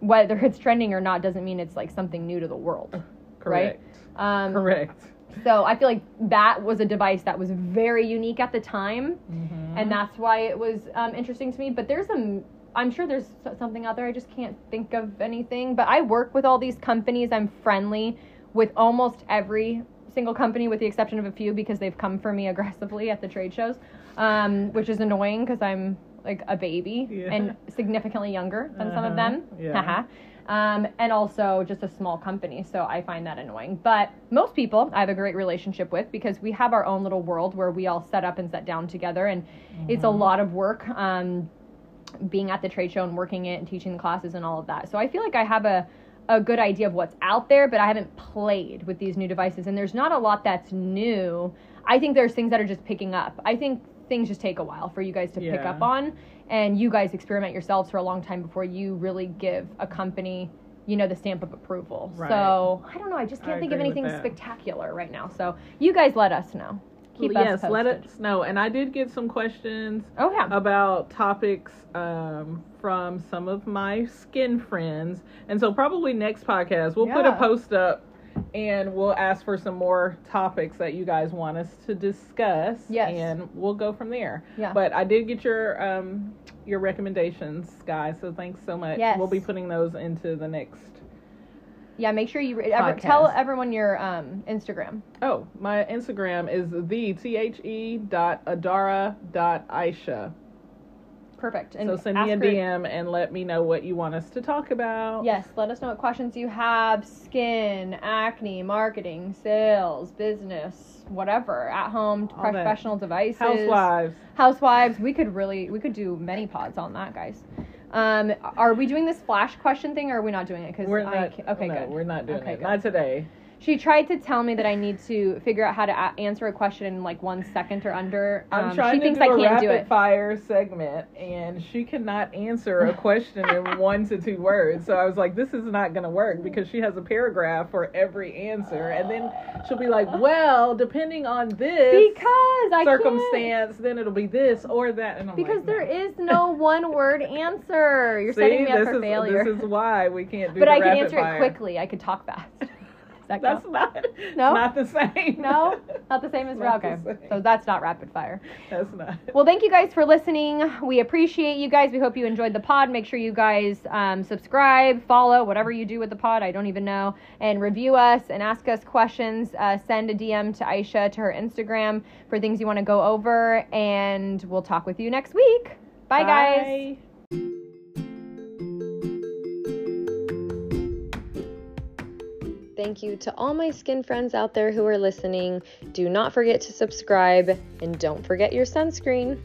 whether it's trending or not doesn't mean it's like something new to the world. Correct. Um, Correct. So I feel like that was a device that was very unique at the time, Mhm. and that's why it was um, interesting to me. But there's a, I'm sure there's something out there. I just can't think of anything. But I work with all these companies. I'm friendly with almost every single company, with the exception of a few, because they've come for me aggressively at the trade shows, um, which is annoying because I'm like a baby Yeah. and significantly younger than some of Uh-huh. them. Yeah. Um, and also just a small company. So I find that annoying. But most people I have a great relationship with because we have our own little world where we all set up and set down together, and it's a lot of work. Um, being at the trade show and working it and teaching the classes and all of that. So I feel like I have a a good idea of what's out there, but I haven't played with these new devices and there's not a lot that's new. I think there's things that are just picking up. I think things just take a while for you guys to pick up on and you guys experiment yourselves for a long time before you really give a company you know the stamp of approval. Right. So I don't know. I just can't I think of anything spectacular right now. So you guys let us know. Keep us yes, posted. let us know. And I did get some questions Oh yeah. about topics um, from some of my skin friends. And so, probably next podcast, we'll put a post up and we'll ask for some more topics that you guys want us to discuss. Yes. And we'll go from there. Yeah. But I did get your. Um, your recommendations, guys. So thanks so much. Yes. We'll be putting those into the next. Yeah, make sure you re- ever, tell everyone your um, Instagram. Oh, my Instagram is the t h e dot adara dot aisha. Perfect. And So send me a her- DM and let me know what you want us to talk about. Yes, let us know what questions you have skin, acne, marketing, sales, business, whatever, at home, All that. professional devices, Housewives. housewives. We could really, we could do many pods on that, guys. Um, are we doing this flash question thing or are we not doing it? Because We're not. ca- okay, no, good. We're not doing Okay, it. good. Not today. She tried to tell me that I need to figure out how to a- answer a question in like one second or under. I'm Um, trying she to thinks do I a can't rapid do it. fire segment, and she cannot answer a question in one to two words. So I was like, this is not going to work because she has a paragraph for every answer, and then she'll be like, well, depending on this Because I circumstance, then it'll be this or that. And I'm Because like, there no. is no one word answer. You're See, setting me up for is, failure. This is why we can't do that. but I can answer fire. it quickly. I could talk fast. Does that That's not. No? Not the same. No, not the same as Not the okay. So that's not rapid fire. That's not. Well, thank you guys for listening. We appreciate you guys. We hope you enjoyed the pod. Make sure you guys um, subscribe, follow, whatever you do with the pod. I don't even know. And review us and ask us questions. Uh, send a DM to Aisha to her Instagram for things you want to go over. And we'll talk with you next week. Bye, guys. Thank you to all my skin friends out there who are listening. Do not forget to subscribe and don't forget your sunscreen.